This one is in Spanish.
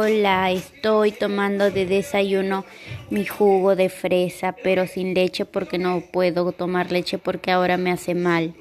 Hola, estoy tomando de desayuno mi jugo de fresa, pero sin leche porque no puedo tomar leche porque ahora me hace mal.